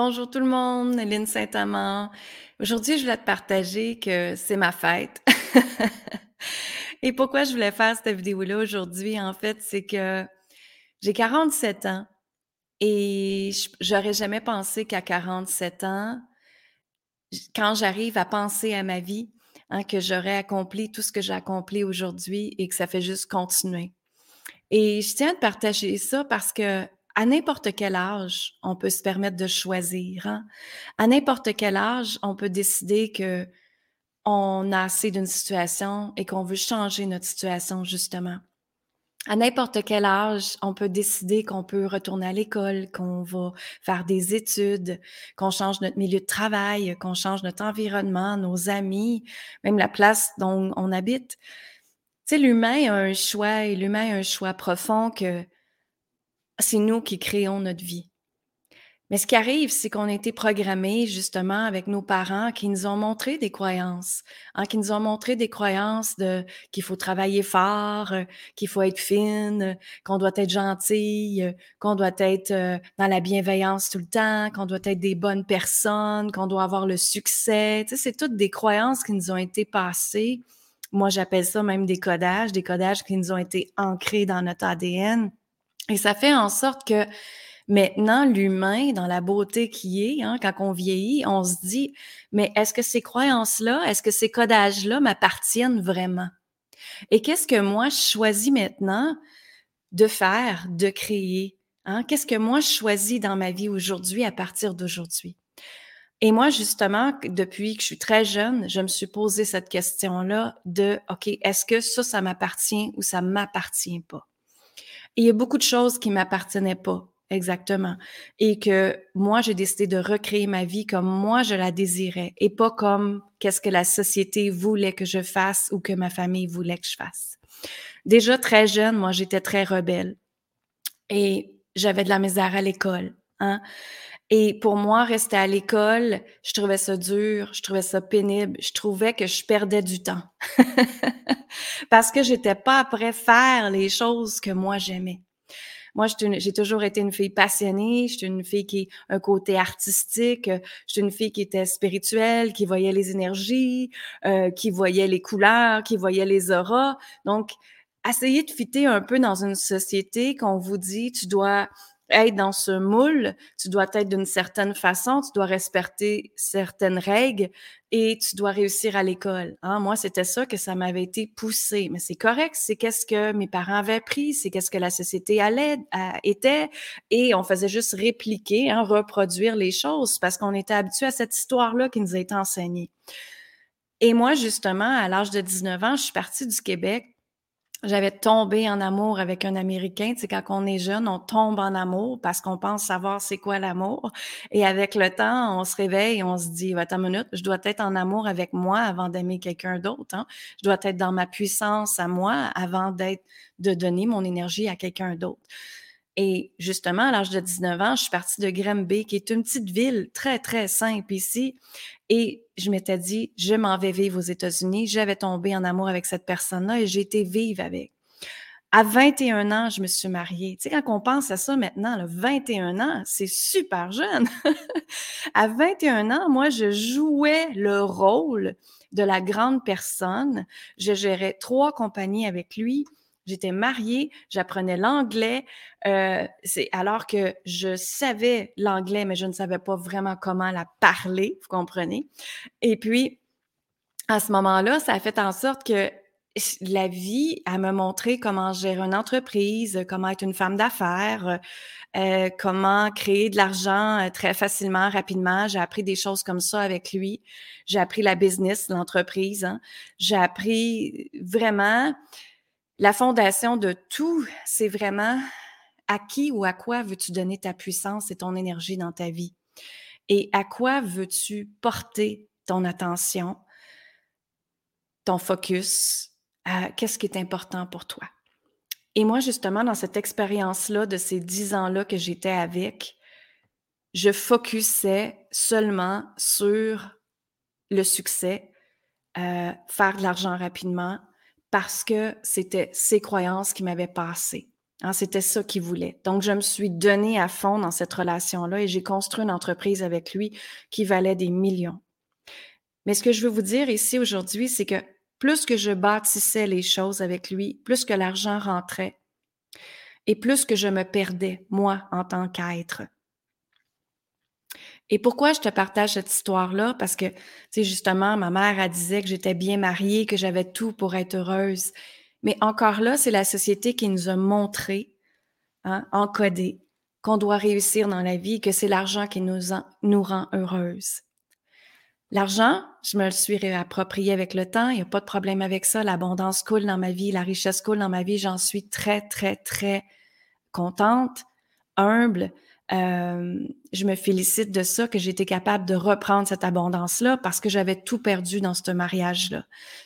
Bonjour tout le monde, Lynne Saint-Amand. Aujourd'hui, je voulais te partager que c'est ma fête. Et pourquoi je voulais faire cette vidéo-là aujourd'hui, en fait, c'est que j'ai 47 ans et j'aurais jamais pensé qu'à 47 ans, quand j'arrive à penser à ma vie, hein, que j'aurais accompli tout ce que j'ai accompli aujourd'hui et que ça fait juste continuer. Et je tiens à te partager ça parce que à n'importe quel âge, on peut se permettre de choisir. Hein. À n'importe quel âge, on peut décider que on a assez d'une situation et qu'on veut changer notre situation, justement. À n'importe quel âge, on peut décider qu'on peut retourner à l'école, qu'on va faire des études, qu'on change notre milieu de travail, qu'on change notre environnement, nos amis, même la place dont on habite. Tu sais, l'humain a un choix et l'humain a un choix profond que c'est nous qui créons notre vie. Mais ce qui arrive, c'est qu'on a été programmés justement avec nos parents qui nous ont montré des croyances, hein, qui nous ont montré des croyances de qu'il faut travailler fort, euh, qu'il faut être fine, qu'on doit être gentille, qu'on doit être euh, dans la bienveillance tout le temps, qu'on doit être des bonnes personnes, qu'on doit avoir le succès. C'est toutes des croyances qui nous ont été passées. Moi, j'appelle ça même des codages, des codages qui nous ont été ancrés dans notre ADN et ça fait en sorte que maintenant, l'humain, dans la beauté qui est, hein, quand on vieillit, on se dit, mais est-ce que ces croyances-là, est-ce que ces codages-là m'appartiennent vraiment? Et qu'est-ce que moi, je choisis maintenant de faire, de créer? Hein? Qu'est-ce que moi, je choisis dans ma vie aujourd'hui à partir d'aujourd'hui? Et moi, justement, depuis que je suis très jeune, je me suis posé cette question-là de, OK, est-ce que ça, ça m'appartient ou ça m'appartient pas? Il y a beaucoup de choses qui m'appartenaient pas, exactement. Et que moi, j'ai décidé de recréer ma vie comme moi je la désirais et pas comme qu'est-ce que la société voulait que je fasse ou que ma famille voulait que je fasse. Déjà très jeune, moi, j'étais très rebelle et j'avais de la misère à l'école. Hein? Et pour moi, rester à l'école, je trouvais ça dur, je trouvais ça pénible, je trouvais que je perdais du temps. Parce que j'étais pas après faire les choses que moi j'aimais. Moi, j'ai toujours été une fille passionnée, j'étais une fille qui a un côté artistique, j'étais une fille qui était spirituelle, qui voyait les énergies, euh, qui voyait les couleurs, qui voyait les auras. Donc, essayez de fitter un peu dans une société qu'on vous dit, tu dois être dans ce moule, tu dois être d'une certaine façon, tu dois respecter certaines règles et tu dois réussir à l'école. Hein? Moi, c'était ça que ça m'avait été poussé. Mais c'est correct, c'est qu'est-ce que mes parents avaient pris, c'est qu'est-ce que la société allait, était, et on faisait juste répliquer, hein, reproduire les choses parce qu'on était habitué à cette histoire-là qui nous a été enseignée. Et moi, justement, à l'âge de 19 ans, je suis partie du Québec j'avais tombé en amour avec un Américain. Tu sais, quand on est jeune, on tombe en amour parce qu'on pense savoir c'est quoi l'amour. Et avec le temps, on se réveille on se dit, attends une minute, je dois être en amour avec moi avant d'aimer quelqu'un d'autre. Hein. Je dois être dans ma puissance à moi avant d'être, de donner mon énergie à quelqu'un d'autre. Et justement, à l'âge de 19 ans, je suis partie de Granby, qui est une petite ville très, très simple ici. Et je m'étais dit, je m'en vais vivre aux États-Unis. J'avais tombé en amour avec cette personne-là et j'ai été vivre avec. À 21 ans, je me suis mariée. Tu sais, quand on pense à ça maintenant, là, 21 ans, c'est super jeune. à 21 ans, moi, je jouais le rôle de la grande personne. Je gérais trois compagnies avec lui. J'étais mariée, j'apprenais l'anglais, euh, c'est alors que je savais l'anglais, mais je ne savais pas vraiment comment la parler, vous comprenez? Et puis, à ce moment-là, ça a fait en sorte que la vie, a me montré comment gérer une entreprise, comment être une femme d'affaires, euh, comment créer de l'argent euh, très facilement, rapidement. J'ai appris des choses comme ça avec lui. J'ai appris la business, l'entreprise. Hein. J'ai appris vraiment la fondation de tout, c'est vraiment à qui ou à quoi veux-tu donner ta puissance et ton énergie dans ta vie? Et à quoi veux-tu porter ton attention, ton focus? Qu'est-ce qui est important pour toi? Et moi, justement, dans cette expérience-là, de ces dix ans-là que j'étais avec, je focusais seulement sur le succès, euh, faire de l'argent rapidement, parce que c'était ces croyances qui m'avaient passé. Hein, c'était ça qu'il voulait. Donc, je me suis donnée à fond dans cette relation-là et j'ai construit une entreprise avec lui qui valait des millions. Mais ce que je veux vous dire ici aujourd'hui, c'est que plus que je bâtissais les choses avec lui, plus que l'argent rentrait et plus que je me perdais, moi, en tant qu'être. Et pourquoi je te partage cette histoire-là? Parce que, tu sais, justement, ma mère, elle disait que j'étais bien mariée, que j'avais tout pour être heureuse. Mais encore là, c'est la société qui nous a montré, hein, encodé, qu'on doit réussir dans la vie, que c'est l'argent qui nous, rend heureuses. L'argent, je me le suis réapproprié avec le temps, il n'y a pas de problème avec ça. L'abondance coule dans ma vie, la richesse coule dans ma vie. J'en suis très, très, très contente, humble, euh, je me félicite de ça, que j'ai été capable de reprendre cette abondance-là parce que j'avais tout perdu dans ce mariage-là.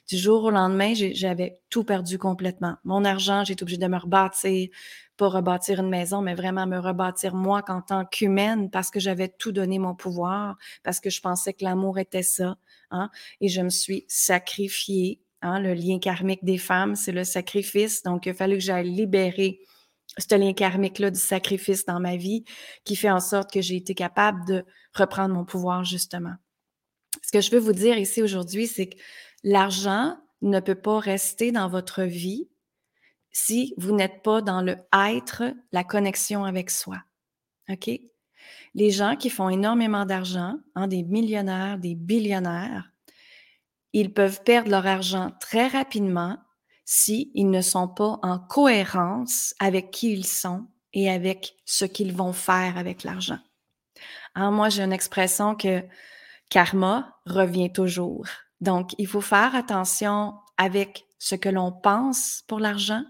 Du jour au lendemain, j'avais tout perdu complètement. Mon argent, j'ai été obligée de me rebâtir, pas rebâtir une maison, mais vraiment me rebâtir moi qu'en tant qu'humaine parce que j'avais tout donné mon pouvoir, parce que je pensais que l'amour était ça. Hein, et je me suis sacrifiée. Hein, le lien karmique des femmes, c'est le sacrifice. Donc, il fallait que j'aille libérer ce lien karmique-là du sacrifice dans ma vie qui fait en sorte que j'ai été capable de reprendre mon pouvoir, justement. Ce que je veux vous dire ici aujourd'hui, c'est que l'argent ne peut pas rester dans votre vie si vous n'êtes pas dans le être, la connexion avec soi. OK? Les gens qui font énormément d'argent, hein, des millionnaires, des billionnaires, ils peuvent perdre leur argent très rapidement si ils ne sont pas en cohérence avec qui ils sont et avec ce qu'ils vont faire avec l'argent. Hein, moi, j'ai une expression que karma revient toujours. Donc, il faut faire attention avec ce que l'on pense pour l'argent,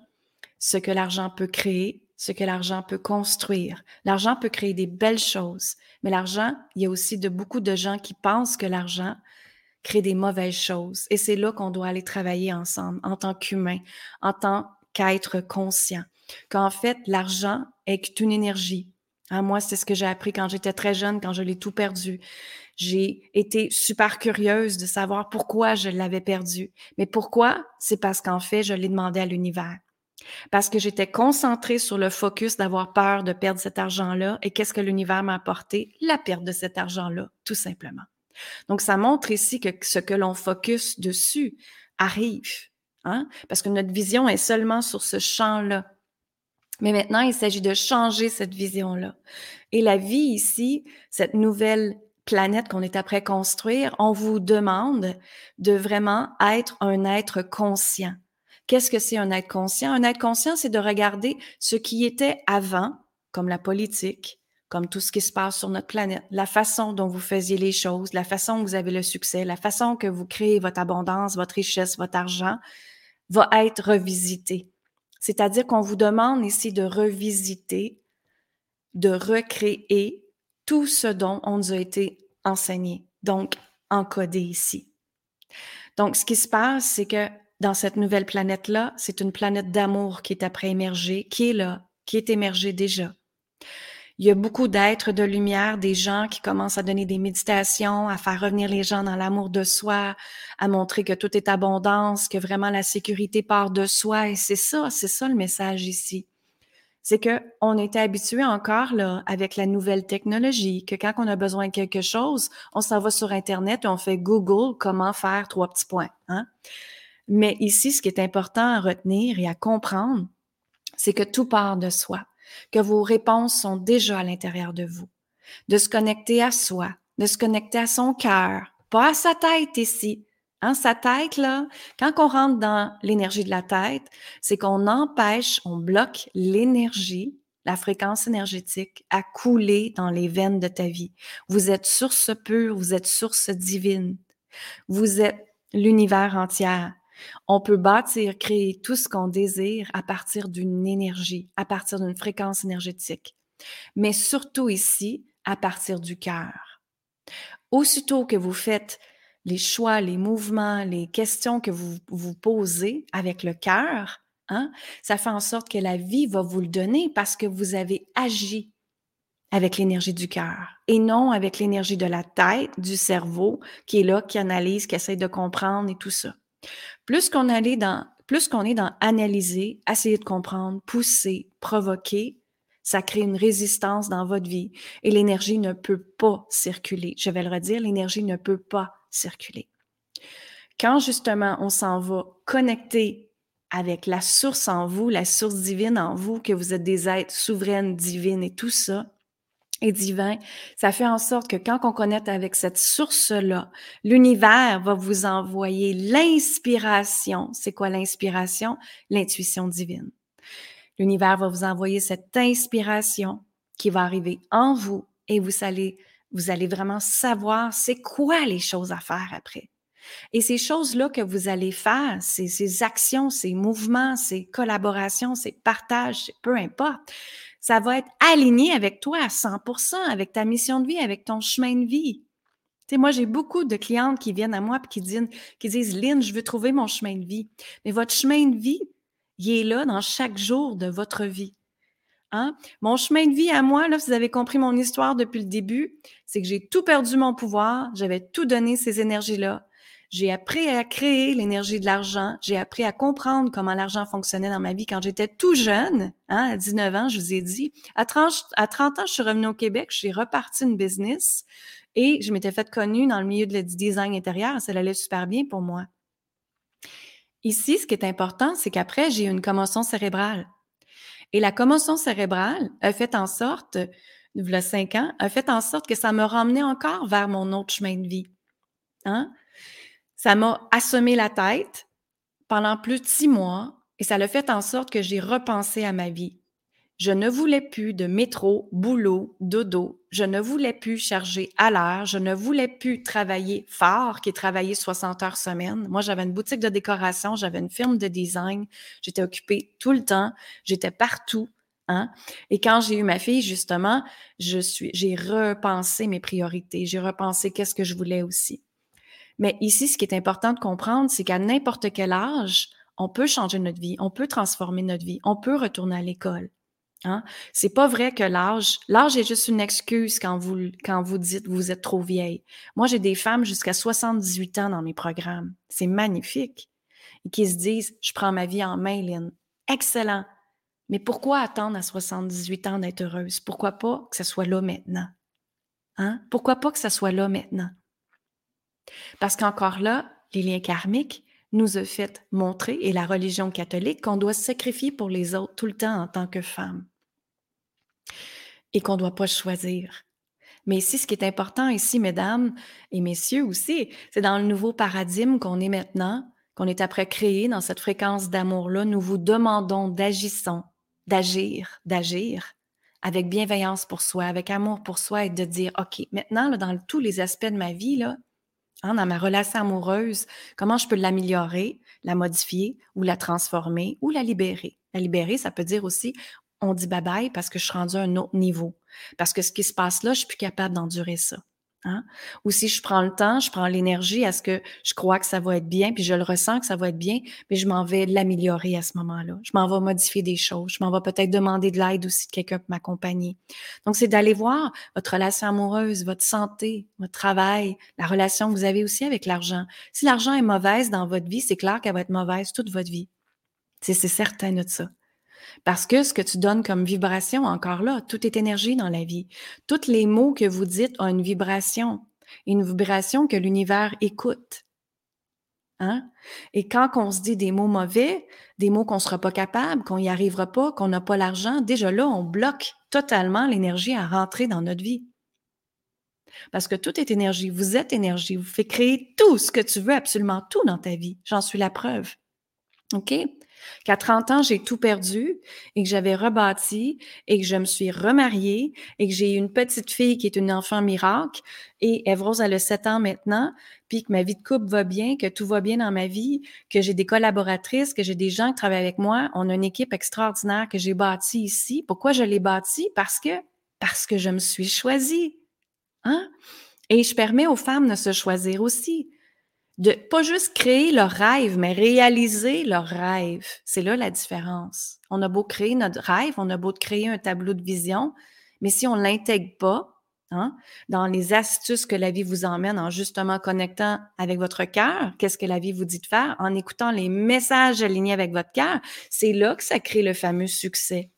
ce que l'argent peut créer, ce que l'argent peut construire. L'argent peut créer des belles choses, mais l'argent, il y a aussi de beaucoup de gens qui pensent que l'argent crée des mauvaises choses. Et c'est là qu'on doit aller travailler ensemble en tant qu'humain, en tant qu'être conscient. Qu'en fait, l'argent est une énergie. Moi, c'est ce que j'ai appris quand j'étais très jeune, quand je l'ai tout perdu. J'ai été super curieuse de savoir pourquoi je l'avais perdu. Mais pourquoi? C'est parce qu'en fait, je l'ai demandé à l'univers. Parce que j'étais concentrée sur le focus d'avoir peur de perdre cet argent-là. Et qu'est-ce que l'univers m'a apporté? La perte de cet argent-là, tout simplement. Donc, ça montre ici que ce que l'on focus dessus arrive, hein? parce que notre vision est seulement sur ce champ-là. Mais maintenant, il s'agit de changer cette vision-là. Et la vie ici, cette nouvelle planète qu'on est après construire, on vous demande de vraiment être un être conscient. Qu'est-ce que c'est un être conscient? Un être conscient, c'est de regarder ce qui était avant, comme la politique, comme tout ce qui se passe sur notre planète, la façon dont vous faisiez les choses, la façon dont vous avez le succès, la façon que vous créez votre abondance, votre richesse, votre argent, va être revisitée. C'est-à-dire qu'on vous demande ici de revisiter, de recréer tout ce dont on nous a été enseigné, donc encodé ici. Donc, ce qui se passe, c'est que dans cette nouvelle planète-là, c'est une planète d'amour qui est après émergée, qui est là, qui est émergée déjà. Il y a beaucoup d'êtres de lumière, des gens qui commencent à donner des méditations, à faire revenir les gens dans l'amour de soi, à montrer que tout est abondance, que vraiment la sécurité part de soi. Et c'est ça, c'est ça le message ici. C'est que on était habitué encore là avec la nouvelle technologie, que quand on a besoin de quelque chose, on s'en va sur Internet et on fait Google comment faire trois petits points. Hein? Mais ici, ce qui est important à retenir et à comprendre, c'est que tout part de soi que vos réponses sont déjà à l'intérieur de vous. De se connecter à soi, de se connecter à son cœur, pas à sa tête ici. Hein, sa tête, là, quand on rentre dans l'énergie de la tête, c'est qu'on empêche, on bloque l'énergie, la fréquence énergétique à couler dans les veines de ta vie. Vous êtes source pure, vous êtes source divine. Vous êtes l'univers entier. On peut bâtir, créer tout ce qu'on désire à partir d'une énergie, à partir d'une fréquence énergétique, mais surtout ici, à partir du cœur. Aussitôt que vous faites les choix, les mouvements, les questions que vous vous posez avec le cœur, hein, ça fait en sorte que la vie va vous le donner parce que vous avez agi avec l'énergie du cœur et non avec l'énergie de la tête, du cerveau qui est là, qui analyse, qui essaie de comprendre et tout ça. Plus qu'on est dans analyser, essayer de comprendre, pousser, provoquer, ça crée une résistance dans votre vie et l'énergie ne peut pas circuler. Je vais le redire, l'énergie ne peut pas circuler. Quand justement on s'en va connecter avec la source en vous, la source divine en vous, que vous êtes des êtres souveraines, divines et tout ça, et divin, ça fait en sorte que quand on connecte avec cette source-là, l'univers va vous envoyer l'inspiration. C'est quoi l'inspiration? L'intuition divine. L'univers va vous envoyer cette inspiration qui va arriver en vous et vous allez, vous allez vraiment savoir c'est quoi les choses à faire après. Et ces choses-là que vous allez faire, ces, ces actions, ces mouvements, ces collaborations, ces partages, peu importe, ça va être aligné avec toi à 100%, avec ta mission de vie, avec ton chemin de vie. Tu sais, moi, j'ai beaucoup de clientes qui viennent à moi et qui disent, qui disent, Lynn, je veux trouver mon chemin de vie. Mais votre chemin de vie, il est là dans chaque jour de votre vie. Hein? Mon chemin de vie à moi, là, vous avez compris mon histoire depuis le début, c'est que j'ai tout perdu mon pouvoir, j'avais tout donné ces énergies-là. J'ai appris à créer l'énergie de l'argent. J'ai appris à comprendre comment l'argent fonctionnait dans ma vie quand j'étais tout jeune, hein, à 19 ans, je vous ai dit. À 30, à 30 ans, je suis revenue au Québec, j'ai reparti une business et je m'étais faite connue dans le milieu du design intérieur. Ça allait super bien pour moi. Ici, ce qui est important, c'est qu'après, j'ai eu une commotion cérébrale. Et la commotion cérébrale a fait en sorte, il y a cinq ans, a fait en sorte que ça me ramenait encore vers mon autre chemin de vie. Hein? Ça m'a assommé la tête pendant plus de six mois et ça l'a fait en sorte que j'ai repensé à ma vie. Je ne voulais plus de métro, boulot, dodo. Je ne voulais plus charger à l'heure. Je ne voulais plus travailler fort, qui est travailler 60 heures semaine. Moi, j'avais une boutique de décoration, j'avais une firme de design. J'étais occupée tout le temps. J'étais partout. Hein? Et quand j'ai eu ma fille, justement, je suis, j'ai repensé mes priorités. J'ai repensé qu'est-ce que je voulais aussi. Mais ici, ce qui est important de comprendre, c'est qu'à n'importe quel âge, on peut changer notre vie, on peut transformer notre vie, on peut retourner à l'école. Hein? C'est pas vrai que l'âge, l'âge est juste une excuse quand vous, quand vous dites vous êtes trop vieille. Moi, j'ai des femmes jusqu'à 78 ans dans mes programmes. C'est magnifique. Et qui se disent, je prends ma vie en main, Lynn. Excellent. Mais pourquoi attendre à 78 ans d'être heureuse? Pourquoi pas que ce soit là maintenant? Hein? Pourquoi pas que ce soit là maintenant? Parce qu'encore là, les liens karmiques nous ont fait montrer, et la religion catholique, qu'on doit sacrifier pour les autres tout le temps en tant que femme. Et qu'on ne doit pas choisir. Mais ici, ce qui est important ici, mesdames et messieurs aussi, c'est dans le nouveau paradigme qu'on est maintenant, qu'on est après créé dans cette fréquence d'amour-là, nous vous demandons d'agissons, d'agir, d'agir avec bienveillance pour soi, avec amour pour soi et de dire, OK, maintenant, dans tous les aspects de ma vie, Hein, dans ma relation amoureuse, comment je peux l'améliorer, la modifier ou la transformer ou la libérer? La libérer, ça peut dire aussi, on dit bye bye parce que je suis rendu à un autre niveau. Parce que ce qui se passe là, je suis plus capable d'endurer ça. Hein? Ou si je prends le temps, je prends l'énergie à ce que je crois que ça va être bien, puis je le ressens que ça va être bien, mais je m'en vais l'améliorer à ce moment-là. Je m'en vais modifier des choses. Je m'en vais peut-être demander de l'aide aussi de quelqu'un pour m'accompagner. Donc, c'est d'aller voir votre relation amoureuse, votre santé, votre travail, la relation que vous avez aussi avec l'argent. Si l'argent est mauvaise dans votre vie, c'est clair qu'elle va être mauvaise toute votre vie. C'est certain de ça. Parce que ce que tu donnes comme vibration, encore là, tout est énergie dans la vie. Tous les mots que vous dites ont une vibration, une vibration que l'univers écoute. Hein? Et quand on se dit des mots mauvais, des mots qu'on ne sera pas capable, qu'on n'y arrivera pas, qu'on n'a pas l'argent, déjà là, on bloque totalement l'énergie à rentrer dans notre vie. Parce que tout est énergie. Vous êtes énergie. Vous faites créer tout ce que tu veux, absolument tout dans ta vie. J'en suis la preuve. OK? Qu'à 30 ans, j'ai tout perdu et que j'avais rebâti et que je me suis remariée et que j'ai une petite fille qui est une enfant miracle et Evrose, elle a 7 ans maintenant, puis que ma vie de couple va bien, que tout va bien dans ma vie, que j'ai des collaboratrices, que j'ai des gens qui travaillent avec moi. On a une équipe extraordinaire que j'ai bâtie ici. Pourquoi je l'ai bâtie? Parce que, parce que je me suis choisie. Hein? Et je permets aux femmes de se choisir aussi de pas juste créer leur rêve, mais réaliser leur rêve. C'est là la différence. On a beau créer notre rêve, on a beau créer un tableau de vision, mais si on l'intègre pas, Hein? Dans les astuces que la vie vous emmène en justement connectant avec votre cœur, qu'est-ce que la vie vous dit de faire, en écoutant les messages alignés avec votre cœur, c'est là que ça crée le fameux succès.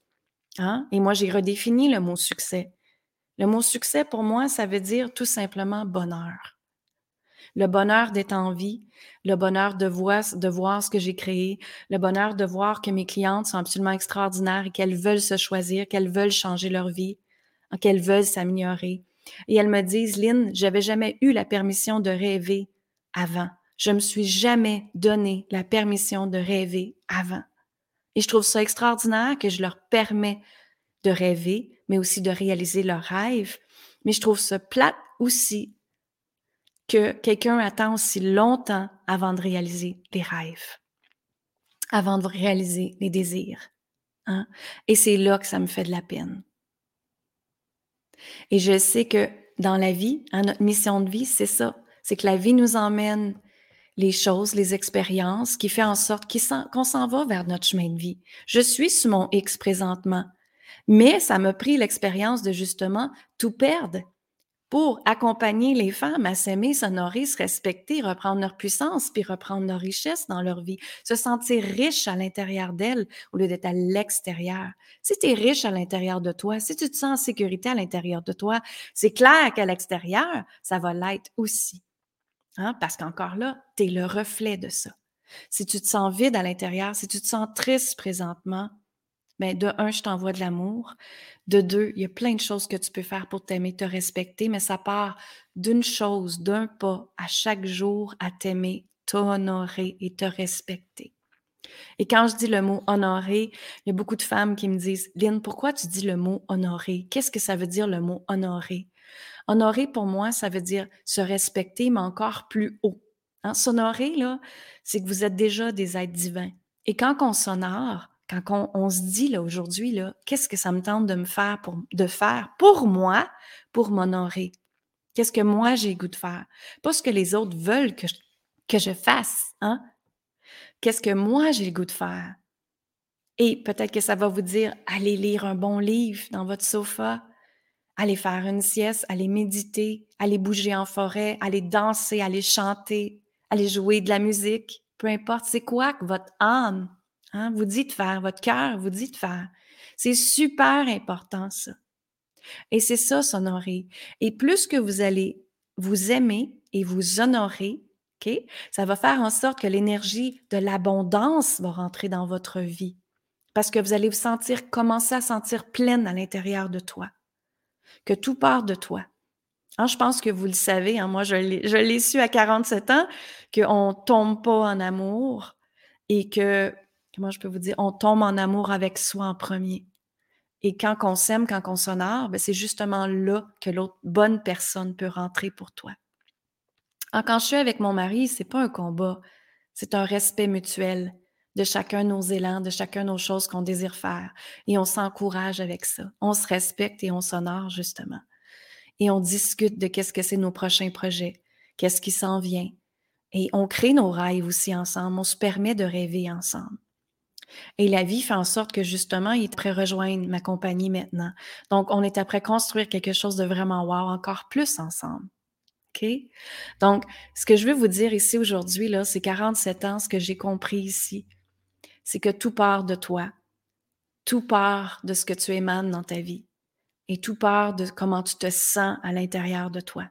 Hein? Et moi, j'ai redéfini le mot succès. Le mot succès, pour moi, ça veut dire tout simplement bonheur. Le bonheur d'être en vie, le bonheur de voir, ce que j'ai créé, le bonheur de voir que mes clientes sont absolument extraordinaires et qu'elles veulent se choisir, qu'elles veulent changer leur vie, qu'elles veulent s'améliorer. Et elles me disent, Lynn, j'avais jamais eu la permission de rêver avant. Je me suis jamais donné la permission de rêver avant. Et je trouve ça extraordinaire que je leur permets de rêver, mais aussi de réaliser leurs rêves. Mais je trouve ça plate aussi que quelqu'un attend aussi longtemps avant de réaliser les rêves, avant de réaliser les désirs. Hein? Et c'est là que ça me fait de la peine. Et je sais que dans la vie, hein, notre mission de vie, c'est ça. C'est que la vie nous emmène les choses, les expériences, qui fait en sorte qu'on s'en va vers notre chemin de vie. Je suis sur mon X présentement, mais ça m'a pris l'expérience de justement tout perdre pour accompagner les femmes à s'aimer, s'honorer, se respecter, reprendre leur puissance, puis reprendre leur richesse dans leur vie, se sentir riche à l'intérieur d'elles au lieu d'être à l'extérieur. Si tu es riche à l'intérieur de toi, si tu te sens en sécurité à l'intérieur de toi, c'est clair qu'à l'extérieur, ça va l'être aussi. Hein? Parce qu'encore là, tu es le reflet de ça. Si tu te sens vide à l'intérieur, si tu te sens triste présentement, ben de un, je t'envoie de l'amour. De deux, il y a plein de choses que tu peux faire pour t'aimer, te respecter, mais ça part d'une chose, d'un pas à chaque jour à t'aimer, t'honorer et te respecter. Et quand je dis le mot honorer, il y a beaucoup de femmes qui me disent Lynn, pourquoi tu dis le mot honorer? Qu'est-ce que ça veut dire le mot honorer? Honorer pour moi, ça veut dire se respecter, mais encore plus haut. Hein? S'honorer, là, c'est que vous êtes déjà des êtres divins. Et quand on s'honore, quand on, se dit aujourd'hui, là, qu'est-ce que ça me tente de me faire pour, de faire pour moi, pour m'honorer? Qu'est-ce que moi j'ai goût de faire? Pas ce que les autres veulent que je, que je fasse, hein? Qu'est-ce que moi j'ai le goût de faire? Et peut-être que ça va vous dire, allez lire un bon livre dans votre sofa, allez faire une sieste, allez méditer, allez bouger en forêt, allez danser, allez chanter, allez jouer de la musique, peu importe, c'est quoi que votre âme Hein, vous dit de faire, votre cœur vous dit de faire. C'est super important, ça. Et c'est ça, s'honorer. Et plus que vous allez vous aimer et vous honorer, ça va faire en sorte que l'énergie de l'abondance va rentrer dans votre vie. Parce que vous allez vous sentir, commencer à sentir pleine à l'intérieur de toi. Que tout part de toi. Hein, je pense que vous le savez, hein, moi je l'ai su à 47 ans, qu'on ne tombe pas en amour et que comment je peux vous dire, on tombe en amour avec soi en premier. Et quand on s'aime, quand on s'honore, ben c'est justement là que l'autre bonne personne peut rentrer pour toi. Alors, quand je suis avec mon mari, c'est pas un combat, c'est un respect mutuel de chacun nos élans, de chacun nos choses qu'on désire faire. Et on s'encourage avec ça. On se respecte et on s'honore, justement. Et on discute de qu'est-ce que c'est nos prochains projets, qu'est-ce qui s'en vient. Et on crée nos rêves aussi ensemble. On se permet de rêver ensemble. Et la vie fait en sorte que justement, il est prêt à rejoindre ma compagnie maintenant. Donc, on est après construire quelque chose de vraiment wow, encore plus ensemble. OK? Donc, ce que je veux vous dire ici aujourd'hui, là, c'est 47 ans, ce que j'ai compris ici, c'est que tout part de toi. Tout part de ce que tu émanes dans ta vie. Et tout part de comment tu te sens à l'intérieur de toi.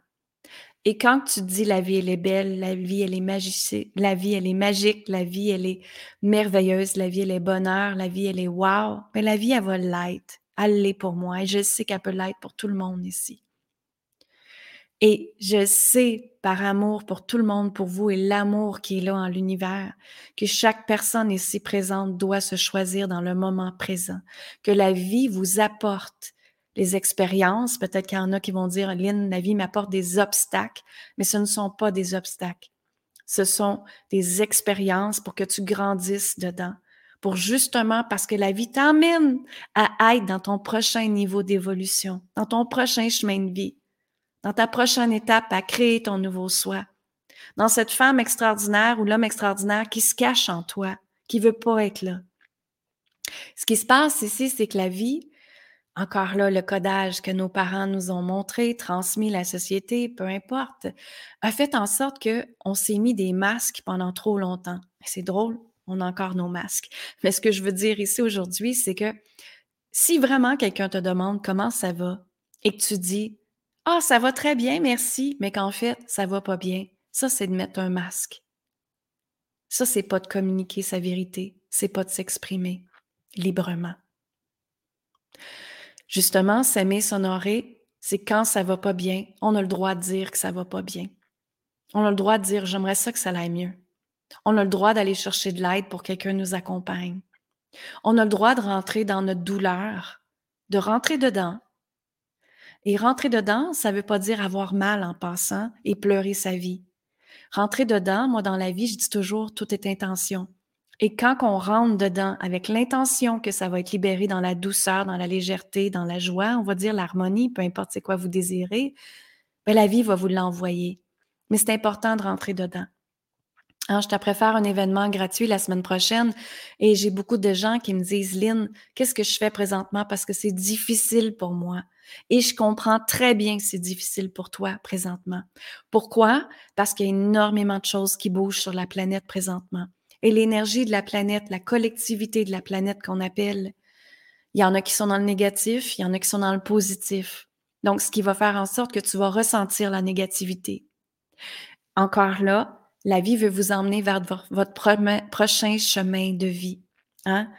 Et quand tu dis la vie, elle est belle, la vie, elle est magique, la vie, elle est magique, la vie, elle est merveilleuse, la vie, elle est bonheur, la vie, elle est wow, mais la vie, elle va l'être. Elle l'est pour moi et je sais qu'elle peut l'être pour tout le monde ici. Et je sais, par amour pour tout le monde, pour vous et l'amour qui est là en l'univers, que chaque personne ici présente doit se choisir dans le moment présent, que la vie vous apporte les expériences. Peut-être qu'il y en a qui vont dire, Lynn, la vie m'apporte des obstacles, mais ce ne sont pas des obstacles. Ce sont des expériences pour que tu grandisses dedans, pour justement parce que la vie t'emmène à être dans ton prochain niveau d'évolution, dans ton prochain chemin de vie, dans ta prochaine étape à créer ton nouveau soi, dans cette femme extraordinaire ou l'homme extraordinaire qui se cache en toi, qui veut pas être là. Ce qui se passe ici, c'est que la vie encore là, le codage que nos parents nous ont montré, transmis la société, peu importe, a fait en sorte que on s'est mis des masques pendant trop longtemps. C'est drôle, on a encore nos masques. Mais ce que je veux dire ici aujourd'hui, c'est que si vraiment quelqu'un te demande comment ça va et que tu dis Ah, ça va très bien, merci, mais qu'en fait, ça va pas bien, ça, c'est de mettre un masque. Ça, c'est pas de communiquer sa vérité, c'est pas de s'exprimer librement. Justement, s'aimer, s'honorer, c'est quand ça va pas bien, on a le droit de dire que ça va pas bien. On a le droit de dire j'aimerais ça que ça aille mieux. On a le droit d'aller chercher de l'aide pour que quelqu'un nous accompagne. On a le droit de rentrer dans notre douleur, de rentrer dedans. Et rentrer dedans, ça ne veut pas dire avoir mal en passant et pleurer sa vie. Rentrer dedans, moi dans la vie, je dis toujours tout est intention. Et quand on rentre dedans avec l'intention que ça va être libéré dans la douceur, dans la légèreté, dans la joie, on va dire l'harmonie, peu importe c'est quoi vous désirez, bien, la vie va vous l'envoyer. Mais c'est important de rentrer dedans. Hein, je te préfère un événement gratuit la semaine prochaine et j'ai beaucoup de gens qui me disent, Lynn, qu'est-ce que je fais présentement? Parce que c'est difficile pour moi. Et je comprends très bien que c'est difficile pour toi présentement. Pourquoi? Parce qu'il y a énormément de choses qui bougent sur la planète présentement et l'énergie de la planète, la collectivité de la planète qu'on appelle. Il y en a qui sont dans le négatif, il y en a qui sont dans le positif. Donc, ce qui va faire en sorte que tu vas ressentir la négativité. Encore là, la vie veut vous emmener vers votre prochain chemin de vie. Hein?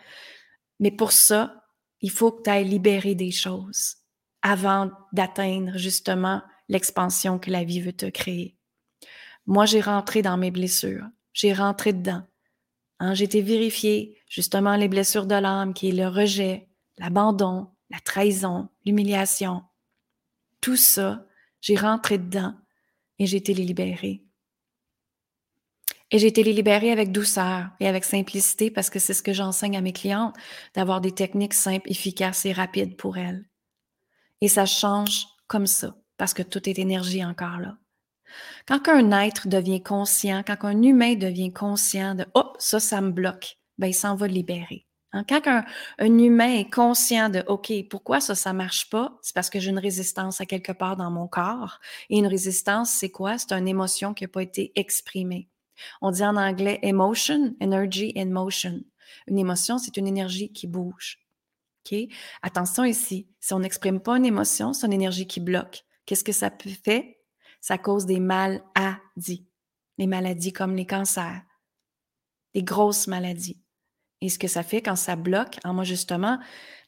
Mais pour ça, il faut que tu ailles libérer des choses avant d'atteindre justement l'expansion que la vie veut te créer. Moi, j'ai rentré dans mes blessures. J'ai rentré dedans. Hein, j'ai été vérifier justement les blessures de l'âme, qui est le rejet, l'abandon, la trahison, l'humiliation. Tout ça, j'ai rentré dedans et j'ai été les libérer. Et j'ai été les libérer avec douceur et avec simplicité parce que c'est ce que j'enseigne à mes clientes, d'avoir des techniques simples, efficaces et rapides pour elles. Et ça change comme ça parce que tout est énergie encore là. Quand un être devient conscient, quand un humain devient conscient de Oh, ça, ça me bloque, ben, il s'en va libérer. Hein, quand un, humain est conscient de OK, pourquoi ça, ça marche pas? C'est parce que j'ai une résistance à quelque part dans mon corps. Et une résistance, c'est quoi? C'est une émotion qui n'a pas été exprimée. On dit en anglais emotion, energy and motion. Une émotion, c'est une énergie qui bouge. OK? Attention ici, si on n'exprime pas une émotion, c'est une énergie qui bloque. Qu'est-ce que ça fait? Ça cause des maladies. Des maladies comme les cancers, des grosses maladies. Et ce que ça fait quand ça bloque, en moi justement,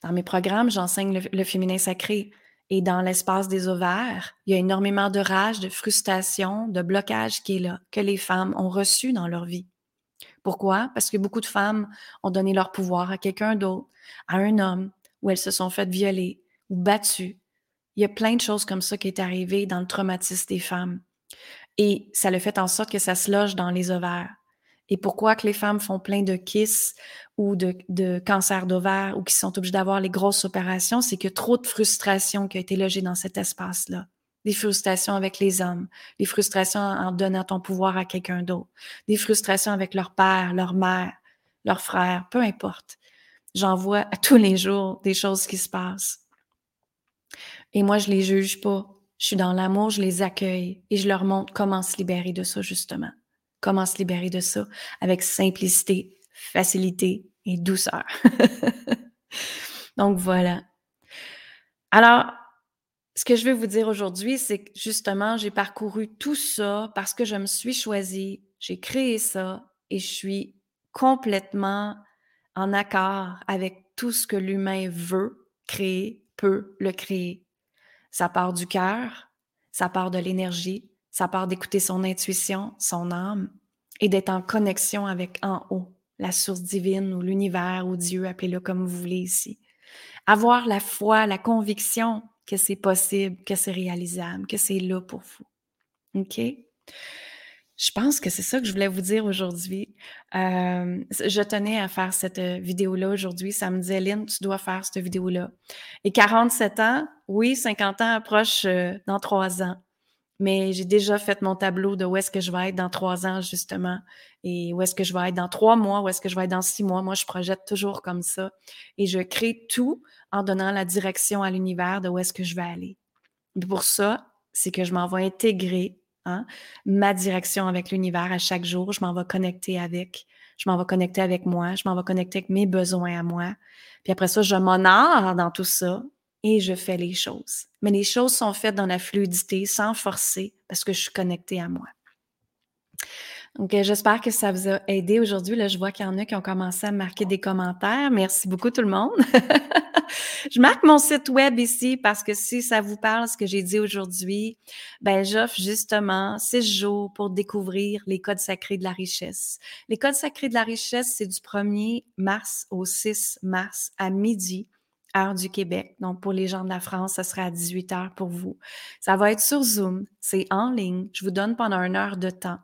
dans mes programmes, j'enseigne le, féminin sacré. Et dans l'espace des ovaires, il y a énormément de rage, de frustration, de blocage qui est là, que les femmes ont reçu dans leur vie. Pourquoi? Parce que beaucoup de femmes ont donné leur pouvoir à quelqu'un d'autre, à un homme, ou elles se sont faites violer ou battues il y a plein de choses comme ça qui est arrivé dans le traumatisme des femmes. Et ça le fait en sorte que ça se loge dans les ovaires. Et pourquoi que les femmes font plein de kisses ou de, de cancer d'ovaire ou qui sont obligées d'avoir les grosses opérations, c'est que trop de frustration qui a été logée dans cet espace-là. Des frustrations avec les hommes, des frustrations en donnant ton pouvoir à quelqu'un d'autre, des frustrations avec leur père, leur mère, leur frère, peu importe. J'en vois tous les jours des choses qui se passent. Et moi, je les juge pas. Je suis dans l'amour, je les accueille et je leur montre comment se libérer de ça, justement. Comment se libérer de ça avec simplicité, facilité et douceur. Donc voilà. Alors, ce que je veux vous dire aujourd'hui, c'est que justement, j'ai parcouru tout ça parce que je me suis choisie, j'ai créé ça et je suis complètement en accord avec tout ce que l'humain veut créer, peut le créer. Ça part du cœur, ça part de l'énergie, ça part d'écouter son intuition, son âme et d'être en connexion avec en haut, la source divine ou l'univers ou Dieu, appelez-le comme vous voulez ici. Avoir la foi, la conviction que c'est possible, que c'est réalisable, que c'est là pour vous. OK? Je pense que c'est ça que je voulais vous dire aujourd'hui. Euh, je tenais à faire cette euh, vidéo-là aujourd'hui. Ça me disait, Lynn, tu dois faire cette vidéo-là. Et 47 ans, oui, 50 ans approche euh, dans trois ans. mais j'ai déjà fait mon tableau de où est-ce que je vais être dans trois ans, justement, et où est-ce que je vais être dans trois mois, où est-ce que je vais être dans six mois. Moi, je projette toujours comme ça. Et je crée tout en donnant la direction à l'univers de où est-ce que je vais aller. Pour ça, c'est que je m'en vais intégrer hein, ma direction avec l'univers à chaque jour. Je m'en vais connecter avec. Je m'en vais connecter avec moi. Je m'en vais connecter avec mes besoins à moi. Puis après ça, je m'honore dans tout ça et je fais les choses. Mais les choses sont faites dans la fluidité, sans forcer, parce que je suis connectée à moi. Donc, euh, j'espère que ça vous a aidé aujourd'hui. Là, je vois qu'il y en a qui ont commencé à marquer des commentaires. Merci beaucoup tout le monde. je marque mon site web ici parce que si ça vous parle, ce que j'ai dit aujourd'hui, ben, j'offre justement six jours pour découvrir les codes sacrés de la richesse. Les codes sacrés de la richesse, c'est du 1er mars au 6 mars à midi heure du Québec. Donc, pour les gens de la France, ça sera à 18 heures pour vous. Ça va être sur Zoom. C'est en ligne. Je vous donne pendant une heure de temps.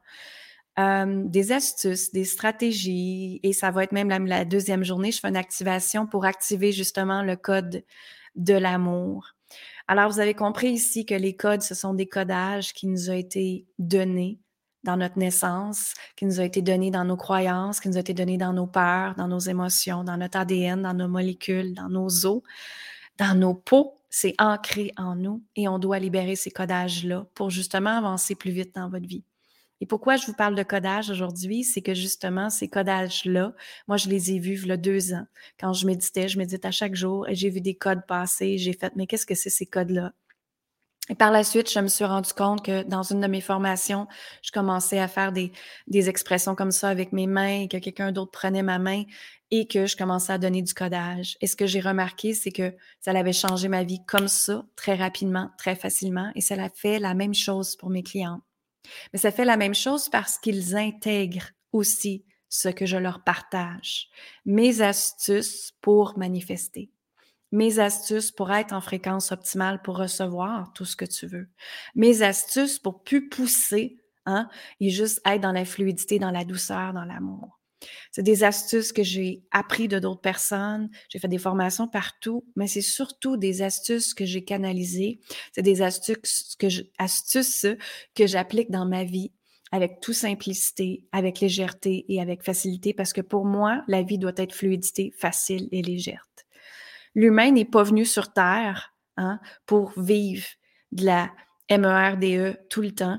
Euh, des astuces, des stratégies, et ça va être même la, deuxième journée, je fais une activation pour activer justement le code de l'amour. Alors, vous avez compris ici que les codes, ce sont des codages qui nous ont été donnés dans notre naissance, qui nous a été donné dans nos croyances, qui nous a été donné dans nos peurs, dans nos émotions, dans notre ADN, dans nos molécules, dans nos os, dans nos peaux. C'est ancré en nous et on doit libérer ces codages-là pour justement avancer plus vite dans votre vie. Et pourquoi je vous parle de codage aujourd'hui, c'est que justement, ces codages-là, moi, je les ai vus il y a deux ans. Quand je méditais, je médite à chaque jour et j'ai vu des codes passer. J'ai fait, mais qu'est-ce que c'est ces codes-là? Et par la suite, je me suis rendu compte que dans une de mes formations, je commençais à faire des, des expressions comme ça avec mes mains, et que quelqu'un d'autre prenait ma main et que je commençais à donner du codage. Et ce que j'ai remarqué, c'est que ça avait changé ma vie comme ça, très rapidement, très facilement, et ça a fait la même chose pour mes clients. Mais ça fait la même chose parce qu'ils intègrent aussi ce que je leur partage, mes astuces pour manifester. Mes astuces pour être en fréquence optimale pour recevoir tout ce que tu veux, mes astuces pour plus pousser hein, et juste être dans la fluidité, dans la douceur, dans l'amour. C'est des astuces que j'ai appris de d'autres personnes. J'ai fait des formations partout, mais c'est surtout des astuces que j'ai canalisées. C'est des astuces que que j'applique dans ma vie avec toute simplicité, avec légèreté et avec facilité, parce que pour moi, la vie doit être fluidité, facile et légère. L'humain n'est pas venu sur Terre hein, pour vivre de la MERDE e tout le temps,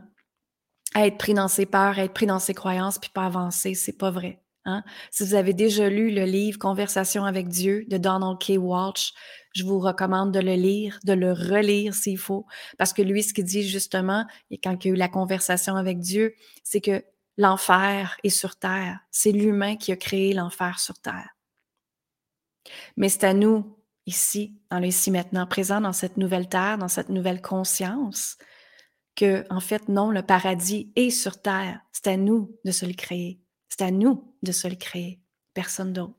à être pris dans ses peurs, à être pris dans ses croyances, puis pas avancer. C'est pas vrai. Hein. Si vous avez déjà lu le livre Conversation avec Dieu de Donald K. Walsh, je vous recommande de le lire, de le relire s'il faut, parce que lui, ce qu'il dit justement, et quand il y a eu la conversation avec Dieu, c'est que l'enfer est sur terre. C'est l'humain qui a créé l'enfer sur terre. Mais c'est à nous ici, dans le ici maintenant présent, dans cette nouvelle terre, dans cette nouvelle conscience, que, en fait, non, le paradis est sur terre. C'est à nous de se le créer. C'est à nous de se le créer. Personne d'autre.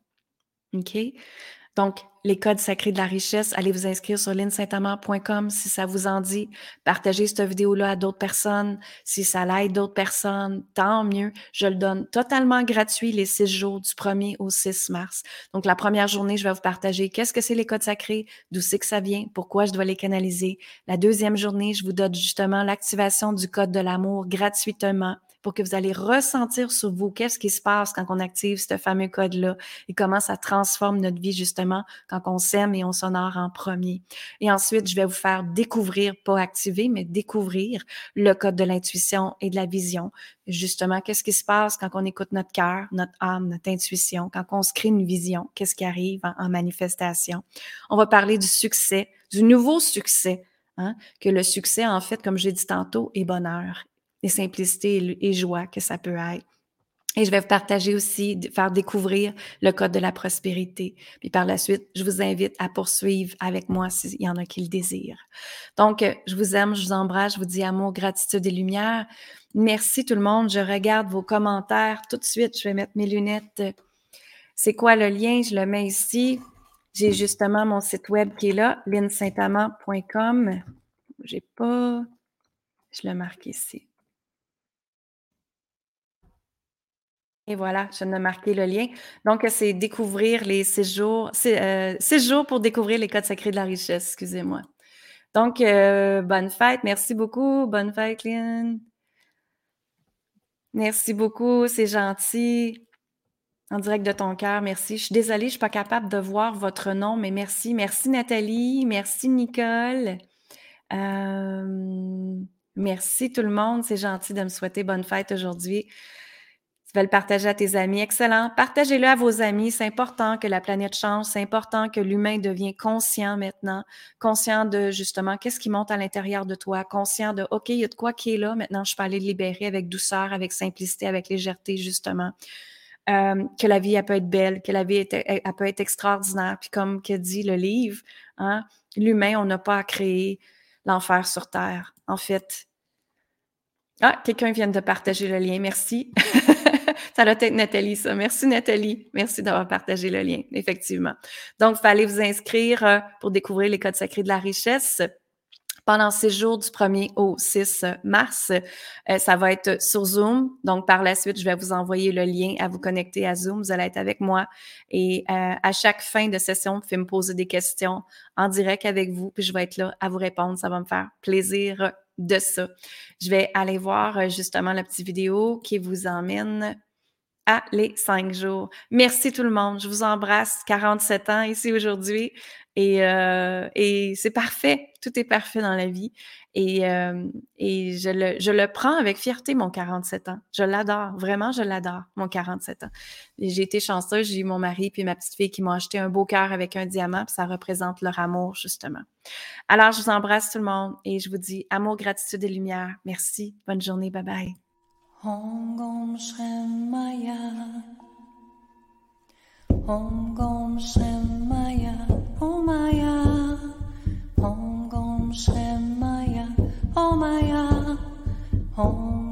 Donc, les codes sacrés de la richesse, allez vous inscrire sur linsaintamant.com si ça vous en dit. Partagez cette vidéo-là à d'autres personnes. Si ça l'aide d'autres personnes, tant mieux. Je le donne totalement gratuit les six jours du 1er au 6 mars. Donc, la première journée, je vais vous partager qu'est-ce que c'est les codes sacrés, d'où c'est que ça vient, pourquoi je dois les canaliser. La deuxième journée, je vous donne justement l'activation du code de l'amour gratuitement pour que vous allez ressentir sur vous qu'est-ce qui se passe quand on active ce fameux code-là et comment ça transforme notre vie justement quand on s'aime et on s'honore en premier. Et ensuite, je vais vous faire découvrir, pas activer, mais découvrir le code de l'intuition et de la vision. Justement, qu'est-ce qui se passe quand on écoute notre cœur, notre âme, notre intuition, quand on se crée une vision, qu'est-ce qui arrive en, manifestation? On va parler du succès, du nouveau succès. Hein, que le succès, en fait, comme j'ai dit tantôt, est bonheur et simplicité et, joie que ça peut être. Et je vais vous partager aussi, faire découvrir le code de la prospérité. Puis par la suite, je vous invite à poursuivre avec moi s'il y en a qui le désirent. Donc, euh, je vous aime, je vous embrasse, je vous dis amour, gratitude et lumière. Merci tout le monde. Je regarde vos commentaires tout de suite. Je vais mettre mes lunettes. C'est quoi le lien? Je le mets ici. J'ai justement mon site web qui est là, linsaintamant.com. J'ai pas. Je le marque ici. Et voilà, je viens de marquer le lien. Donc, c'est découvrir les euh, six jours pour découvrir les codes sacrés de la richesse, excusez-moi. Donc, euh, bonne fête. Merci beaucoup. Bonne fête, Lynn. Merci beaucoup. C'est gentil. En direct de ton cœur, merci. Je suis désolée, je ne suis pas capable de voir votre nom, mais merci. Merci Nathalie. Merci Nicole. Euh, merci tout le monde. C'est gentil de me souhaiter bonne fête aujourd'hui vas le partager à tes amis. Excellent. Partagez-le à vos amis. C'est important que la planète change. C'est important que l'humain devienne conscient maintenant. Conscient de justement qu'est-ce qui monte à l'intérieur de toi. Conscient de OK, il y a de quoi qui est là. Maintenant, je peux aller le libérer avec douceur, avec simplicité, avec légèreté, justement. Euh, que la vie, elle peut être belle, que la vie, elle, peut être extraordinaire. Puis comme que dit le livre, hein, l'humain, on n'a pas à créer l'enfer sur Terre. En fait, ah, quelqu'un vient de partager le lien. Merci. ça doit être Nathalie, ça. Merci, Nathalie. Merci d'avoir partagé le lien, effectivement. Donc, il fallait vous inscrire euh, pour découvrir les codes sacrés de la richesse pendant ces jours du 1er au 6 mars. Euh, ça va être sur Zoom. Donc, par la suite, je vais vous envoyer le lien à vous connecter à Zoom. Vous allez être avec moi. Et euh, à chaque fin de session, vous pouvez me poser des questions en direct avec vous. Puis je vais être là à vous répondre. Ça va me faire plaisir de ça. Je vais aller voir justement la petite vidéo qui vous emmène à les cinq jours. Merci tout le monde. Je vous embrasse. 47 ans ici aujourd'hui. Et, euh, et c'est parfait. Tout est parfait dans la vie. Et, euh, et je, le, je le prends avec fierté, mon 47 ans. Je l'adore. Vraiment, je l'adore, mon 47 ans. J'ai été chanceuse. J'ai eu mon mari puis ma petite fille qui m'ont acheté un beau cœur avec un diamant. Ça représente leur amour, justement. Alors, je vous embrasse tout le monde et je vous dis amour, gratitude et lumière. Merci. Bonne journée. Bye bye. ॐ गं श्रं मया ॐ गं श्रं मया ओ माया ॐ गं श्रं मया ओ माया ॐ